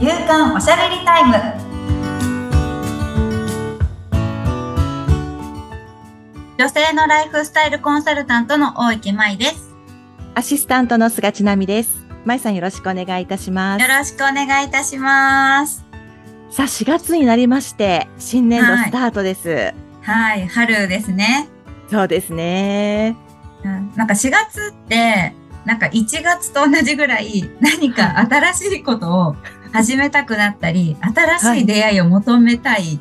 夕刊おしゃべりタイム女性のライフスタイルコンサルタントの大池舞ですアシスタントの菅千奈美です。まいさんよろしくお願いいたしますよ。ろしくお願いいたしますさあ、4月になりまして、新年度スタートです。はい春ですね、そうですね。うんなんか4月ってなんか1月と同じぐらい何か新しいことを始めたくなったり新しい出会いを求めたい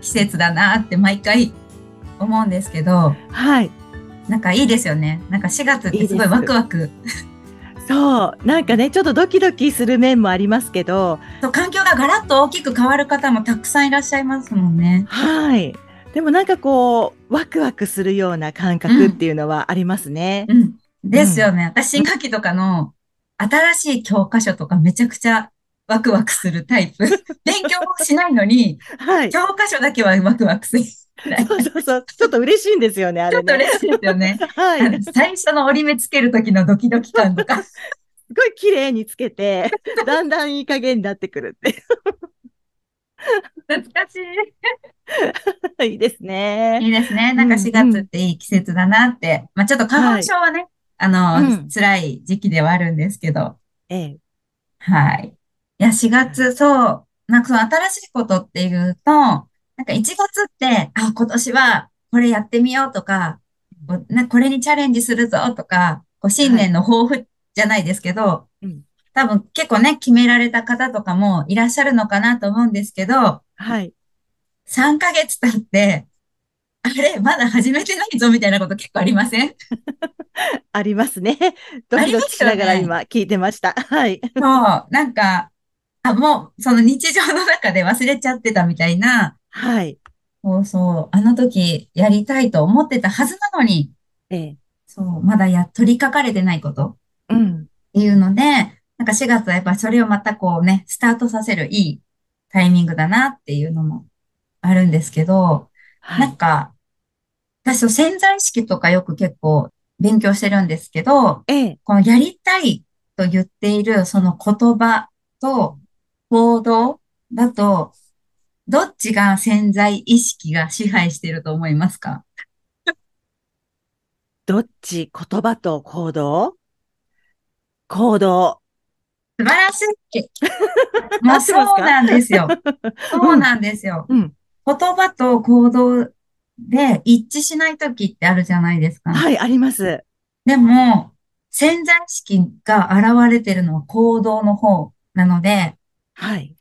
季節だなって毎回思うんですけど、はい。なんかいいですよね。なんか4月ってすごいワクワク。そう。なんかね、ちょっとドキドキする面もありますけど、環境がガラッと大きく変わる方もたくさんいらっしゃいますもんね。はい。でもなんかこう、ワクワクするような感覚っていうのはありますね。うん。ですよね。私、新学期とかの新しい教科書とかめちゃくちゃワクワクするタイプ。勉強もしないのに、はい。教科書だけはワクワクする。そうそうそう。ちょっと嬉しいんですよね、あれね。ちょっと嬉しいですよね。はい。最初の折り目つける時のドキドキ感とか。すごい綺麗につけて、だんだんいい加減になってくるって懐かしい。いいですね。いいですね。なんか4月っていい季節だなって。まあちょっと花粉症はね、あの、うん辛い時期ではあるんですけど。ええ。はい。いや、4月、そう。なんかその新しいことっていうと、なんか1月って、あ、今年はこれやってみようとか、こうなこれにチャレンジするぞとか、こう新年の抱負じゃないですけど、うん多分結構ね、決められた方とかもいらっしゃるのかなと思うんですけど、はい。3ヶ月経って、あれ、まだ始めてないぞみたいなこと結構ありません？あります ね。ドキドキしながら今聞いてました。はい。そう、なんか、あ、もう、その日常の中で忘れちゃってたみたいな、はい。そうそう、あの時やりたいと思ってたはずなのに、ええ。そう、まだや、取り掛かれてないことっうん。ていうので、なんか4月はやっぱそれをまたこうね、スタートさせるいいタイミングだなっていうのもあるんですけど、はなんか、私潜在意識とかよく結構勉強してるんですけど、い。ええ。このやりたいと言っているその言葉と行動だと、どっちが潜在意識が支配していると思いますか？どっち言葉と行動？行動。素晴らしい。もうそうなんですよ。そうなんですよ。うん。言葉と行動で一致しない時ってあるじゃないですか。はい、あります。でも、潜在意識が現れてるのは行動の方なので、はい。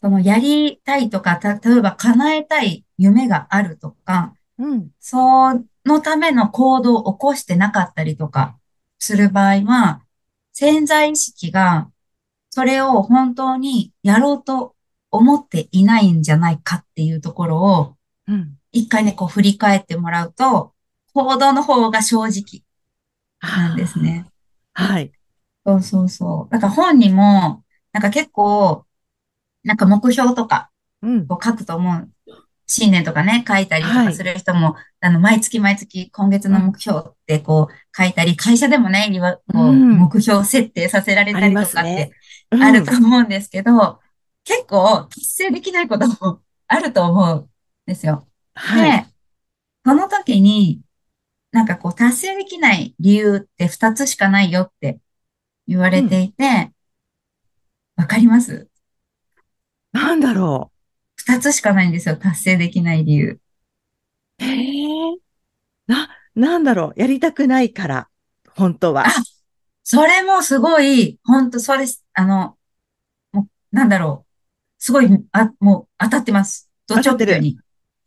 そのやりたいとか、た、例えば叶えたい夢があるとか、うん。そのための行動を起こしてなかったりとかする場合は、潜在意識がそれを本当にやろうと思っていないんじゃないかっていうところを、うん。一回ね、こう振り返ってもらうと、行動の方が正直なんですね。はい。そうそうそう。だから本にも、なんか結構、なんか目標とかうん。こう書くと思う。新年とかね、書いたりとはいかする人も、あの、毎月毎月今月の目標ってこう書いたり、会社でもね、いわこううん目標設定させられたりとかってあると思うんですけど、結構達成できないこともあると思うんですよ。はい。で、その時に、なんかこう達成できない理由って2つしかないよって言われていて、わかります？なんだろ二つしかないんですよ、達成できない理由。う。へえ。な、なんだろう。やりたくないから。本当は。それもすごい、本当それ、あの、もう、なんだろう。すごい、あ、もう当たってます。ド直球に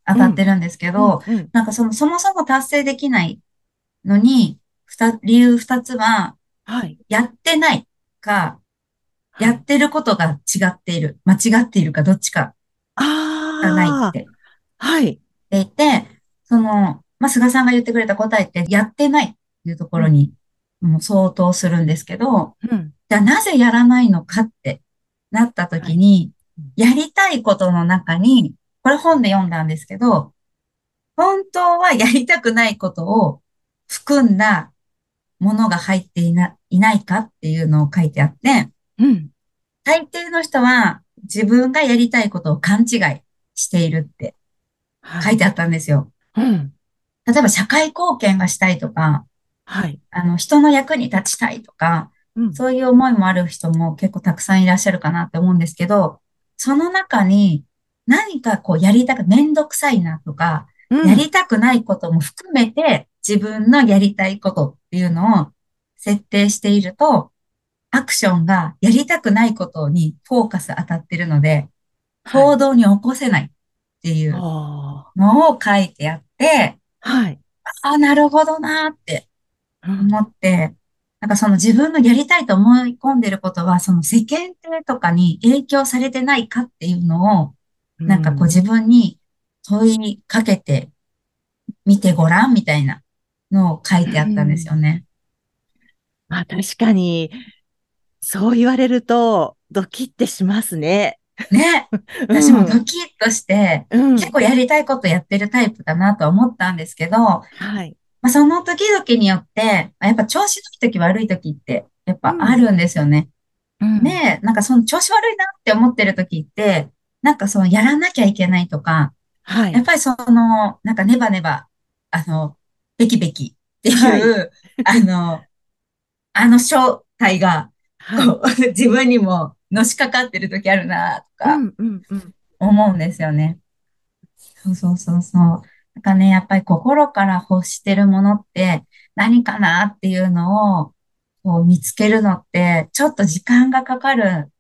当たってるんですけど、うんうんなんかその、そもそも達成できないのに、ふた、理由二つは、はい。やってないか、やってることが違っている。間違っているか、どっちかあがないっあ。てはい。言っていて、その、まあ、菅さんが言ってくれた答えって、やってないっていうところに、もう相当するんですけど、うん。じゃあなぜやらないのかってなった時に、やりたいことの中に、これ本で読んだんですけど、本当はやりたくないことを含んだものが入っていな、いないかっていうのを書いてあって、うん。大抵の人は自分がやりたいことを勘違いしているってはい。書いてあったんですよ。うん。例えば社会貢献がしたいとか、はい。あの、人の役に立ちたいとか、うん。そういう思いもある人も結構たくさんいらっしゃるかなって思うんですけど、その中に何かこうやりたく、めんどくさいなとか、やうん。りたくないことも含めて自分のやりたいことっていうのを設定していると、アクションがやりたくないことにフォーカス当たってるので、はい。行動に起こせないっていあうあ。のを書いてあって、はい。あ、なるほどなーってうん。思って、なんかその自分のやりたいと思い込んでることは、その世間体とかに影響されてないかっていうのを、うなんかこう自ん。分に問いかけてみてごらんみたいなのを書ういてあったんですよん。ね。まあ確かに、そう言われると、ドキッてしますね。ね。私 もうん。ドキッとして、うん。結構やりたいことやってるタイプだなとは思ったんですけど、まはい。あ、その時々によって、やっぱ調子のいい時悪い時って、やっうん。ぱあるんですよね。うん。で、なんかその調子悪いなって思ってる時って、なんかそのやらなきゃいけないとか、はい。やっぱりその、なんかネバネバ、あの、ベキベキってはい。いう、あの、あの正体が、自分にものしかかってる時あるなとか。思うんですよね。そうそうそうそう。なんかね、やっぱり心から欲してるものって何かなっていうのをこう見つけるのってちょっと時間がかかるん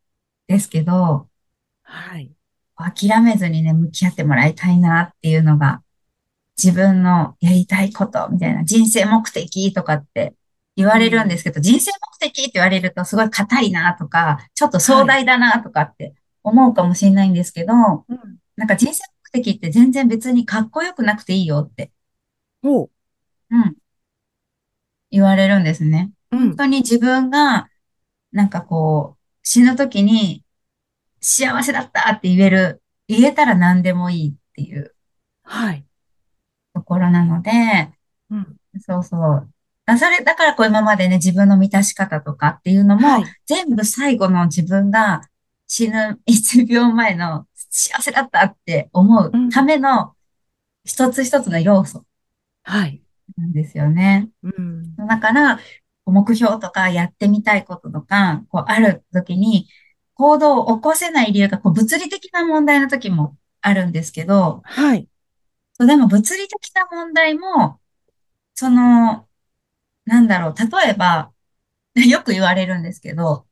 ですけど、はい。諦めずにね、向き合ってもらいたいなっていうのが自分のやりたいことみたいな人生目的とかって言われるんでうん。すけど、人生目的って言われるとすごい硬いなとか、ちょっと壮はい。大だなとかって思うかもしれないんですけど、うん。なんか人生目的って全然別にかっこよくなくていいよってほう。うん、言われるんですね。うん。本当に自分が、なんかこう、死ぬ時に幸せだったって言える、言えたら何でもいいっていうはい。ところなので、うん。そうそう。あそれ、だからこう今までね、自分の満たし方とかっていうのも、はい。全部最後の自分が死ぬ1秒前の幸せだったって思うたうん。めの一つ一つの要素はい。なんですよね。うん。だから、目標とかやってみたいこととか、こうある時に行動を起こせない理由が、こう物理的な問題の時もあるんですけど、はい。でも物理的な問題も、その、なんだろう、例えば、よく言われるんですけど、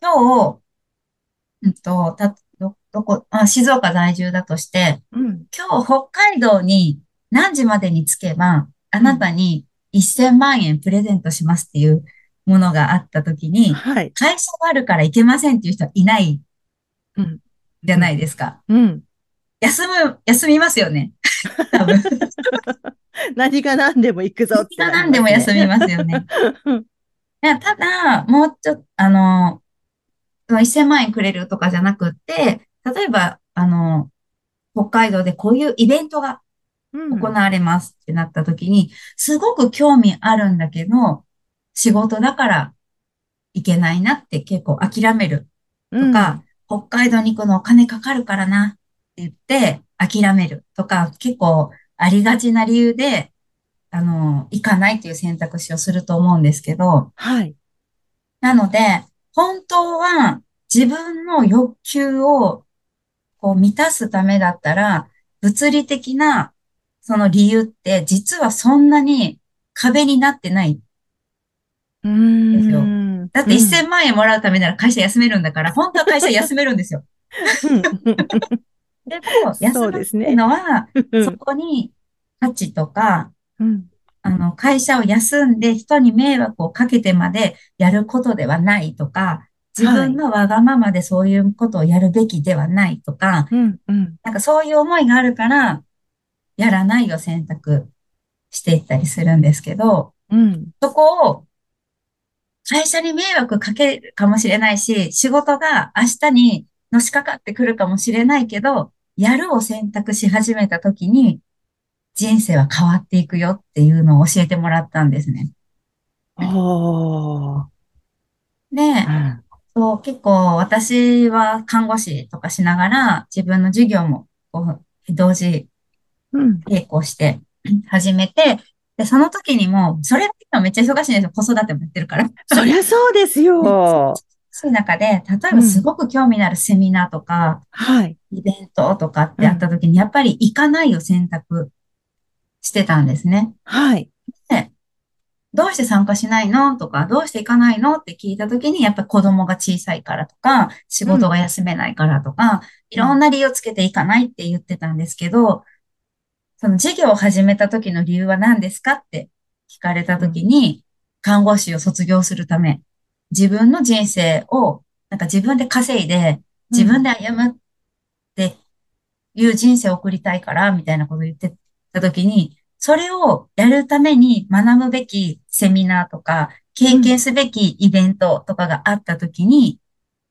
今日、うんと、た、ど、どこ、あ、静岡在住だとして、うん。今日北海道に何時までに着けば、あうん。なたに1000万円プレゼントしますっていうものがあったときに、はい。会社があるから行けませんっていう人はいないうん。じゃないうん。ですか。うん。休む、休みますよね。多分。何が何でも行くぞってなり何でも。休みますよね。いや、ただ、もうちょっと、あの、その1000万円くれるとかじゃなくって、例えば、あの、北海道でこういうイベントが行うん。われますってなった時に、すごく興味あるんだけど、仕事だから行けないなって結構諦めるうん。とか、北海道に行くのお金かかるからなって言って諦めるとか、結構ありがちな理由で、あの、行かないっていう選択肢をすると思うんですけど、はい。なので、本当は自分の欲求をこう満たすためだったら、物理的なその理由って実はそんなに壁になってないんうーですよ。ん。だってうん。1000万円もらうためなら会社休めるんだから、本当は会社休めるんですよ。うん。でも、休そうまないですね。のは、そうん。こに価値とか、うん。あの、会社を休んで人に迷惑をかけてまでやることではないとか、自はい。分のわがままでそういうことをやるべきではないとか、うん。うん。なんかそういう思いがあるから、やらないを選択していったりするんですけど、うん。そこを会社に迷惑かけるかもしれないし、仕事が明日にのしかかってくるかもしれないけど、やるを選択し始めた時に人生は変わっていくよっていうのを教えてもらったんですね。おー。うで、ん。そう、結構私は看護師とかしながら自分の授業もこう同時うん。並行して 始めて、で、その時にも、それだけはめっちゃ忙しいんですよ。子育てもやってるから。そりゃそうですよ。そういう中で、例えうん。ばすごく興味のあるセミナーとか、はい。イベントとかってあっうん。た時に、やっぱり行かないを選択してたんですね。はい。で、どうして参加しないのとか、どうして行かないのって聞いた時に、やっぱり子供が小さいからとか、仕うん。事が休めないからとか、いうん。ろんな理由をつけて行かないって言ってたんですけど、その事業を始めた時の理由は何ですかって聞かれたうん。時に、看護師を卒業するため、自分の人生を、なんか自分で稼いで、自分うん。で歩むっていう人生を送りたいから、みたいなことを言ってた時に、それをやるために学ぶべきセミナーとか、経験すべきイベントとかがあった時に、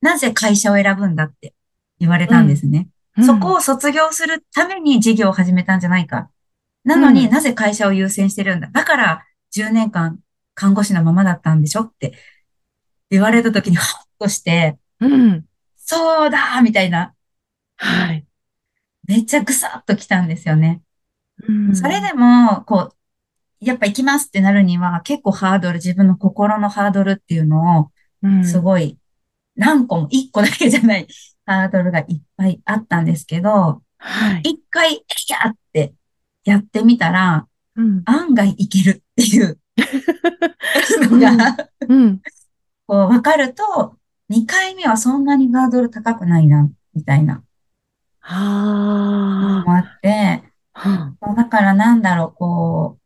なぜ会社を選ぶんだって言われうん。たんですね。うん。そこを卒業するために事業を始めたんじゃないか。なのになぜ会社を優先してるんだ。だから10年間看護師のままだったんでしょって言われた時にハッとして、うん。そうだみたいな、はい。めっちゃぐさっと来たんですよね。うん。それでも、こう、やっぱ行きますってなるには結構ハードル、自分の心のハードルっていうのをうん。すごい何個も、一個だけじゃないハードルがいっぱいあったんですけど、はい。一回、えいやってやってみたら、うん。案外いけるっていう のうん。がうん。こう、わかると、2回目はそんなにハードル高くないな、みたいなのはもあって、あ。だからなんだろう、こ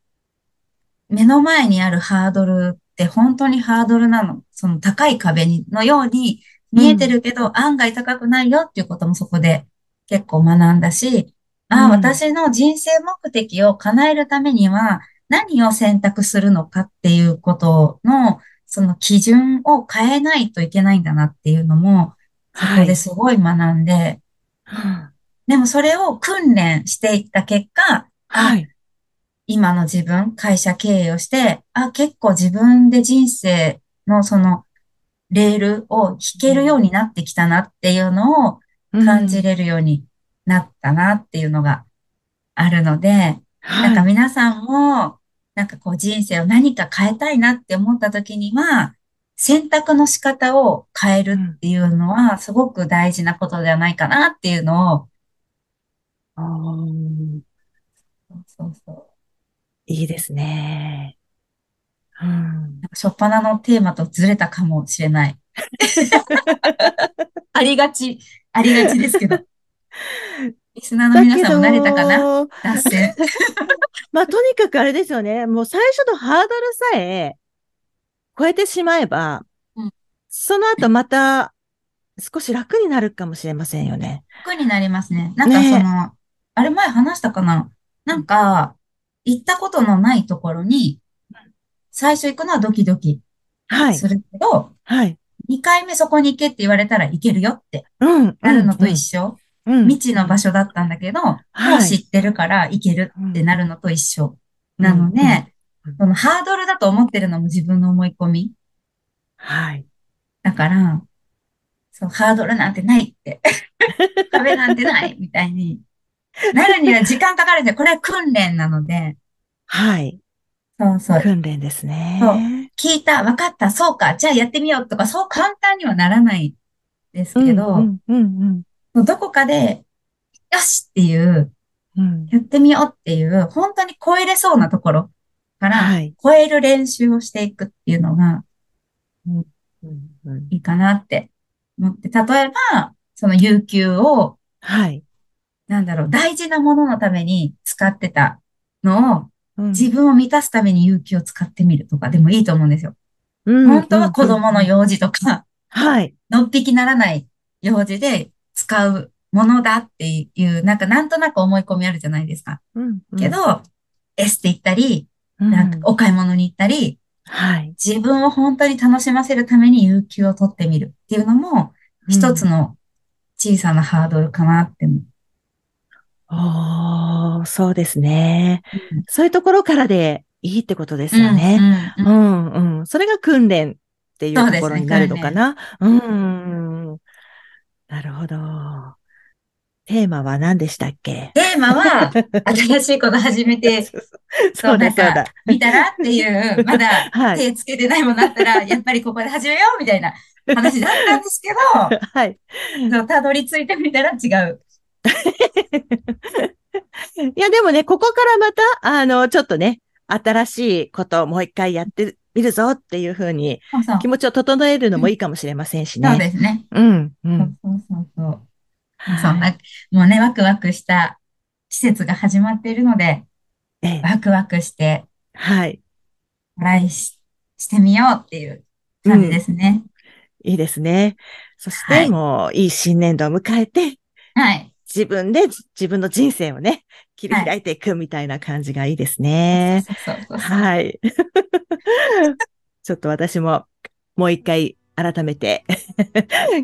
う、目の前にあるハードルって本当にハードルなの。その高い壁にのように見えてうん。るけど、案外高くないよっていうこともそこで結構学んだし、ああ、うん。私の人生目的を叶えるためには何を選択するのかっていうことの、その基準を変えないといけないんだなっていうのも、そこではい。すごい学んで、はでもそれを訓練していった結果、あ、い。今の自分、会社経営をして、あ、結構自分で人生のそのレールを引けるようになってきたなっていうのをうん。感じれるようになったなっていうのがあるので、なんはい。か皆さんも、なんかこう人生を何か変えたいなって思った時には、選択の仕方を変えるうん。っていうのはすごく大事なことではないかなっていうのを、あーそうそうそう。いいですね。うん。なんか初っ端のテーマとずれたかもしれない。ありがち、ありがちですけど。リスナーの皆さんも慣れたかな？ど、脱線。まあ、とにかくあれですよね。もう最初のハードルさえ超えてしまえば、うんその後また少し楽になるかもしれませんよね。楽になりますね。なんかそねの、あれ前話したかな？え。なんか、行ったことのないところに、最初行くのはドキドキはい。するけど、はい。2回目そこに行けって言われたら行けるよってなるのと一うん、緒。うん、未知うん。の場所だったんだけど、もうはい。知ってるから行けるってうん、なるのと一緒。なのうん、うん。で、うんそのハードルだと思ってるのも自分の思い込み。はい。だから、そう、ハードルなんてないって、壁なんてないみたいになるには時間かかるんで。これは訓練なので、はい。そうそう。訓練ですそう。ね。聞いた、わかった、そうか、じゃあやってみようとか、そう簡単にはならないですうん、うけど、ん、うん、うん。どこかで、よしっていう、うん。やってみようっていう、本当に超えれそうなところからはい。超える練習をしていくっていうのが。いいかなって思って、例えば、その有給を、はい。なんだろう、大事なもののために使ってたのを、うん、自分を満たすために有給を使ってみるとかでもいいと思うんですよ。うん、うん、本当は子供の用事とか、はい。のっぴきならない用事で使うものだっていう、なんかなんとなく思い込みあるじゃないですか。うん、うん、けど、エステ行ったり、なんかうん。お買い物に行ったり、はい。自分を本当に楽しませるために有給を取ってみるっていうのも、うん。一つの小さなハードルかなって。おー、そうですね。うん、そういうところからでいいってことでうん、すよね。うん、うんうん、うん。それが訓練っていうところになるのかな。う,、ん。なるほど。テーマは何でしたっけ？テーマは、新しいこと始めて、そうだ、そうだ。見たらっていう、まだはい手つけてないものあったら、やっぱりここで始めようみたいな話だったんですけど、はい。たどり着いてみたら違う。いや、でもね、ここからまた、あの、ちょっとね、新しいことをもう一回やってみるぞっていうふうに。気持ちを整えるのもいいかもしれませんしね。そうですね。うん、う。そうんそうそうそう。はいそんな、もうね、ワクワクした季節が始まっているので、ええワクワクしてはい。トライししてみようっていう感じですね。いいですね。そしはいて、もう、いい新年度を迎えて、はい。自分で自分の人生をね、切り開いていくみたいな感じがいいですね。はい。ちょっと私ももう一回改めて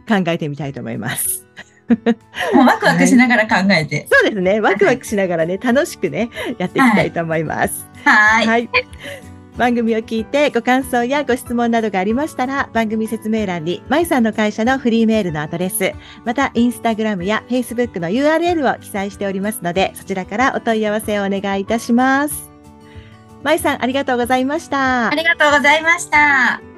考えてみたいと思います。もうワクワクしながら考えて。そうですね。ワクワクしながらね、楽しくね、やっていきたいと思います。はい。はい。番組を聞いてご感想やご質問などがありましたら、番組説明欄に、まいさんの会社のフリーメールのアドレス、また、インスタグラムやフェイスブックの URL を記載しておりますので、そちらからお問い合わせをお願いいたします。まいさん、ありがとうございましたあ。りがとうございました。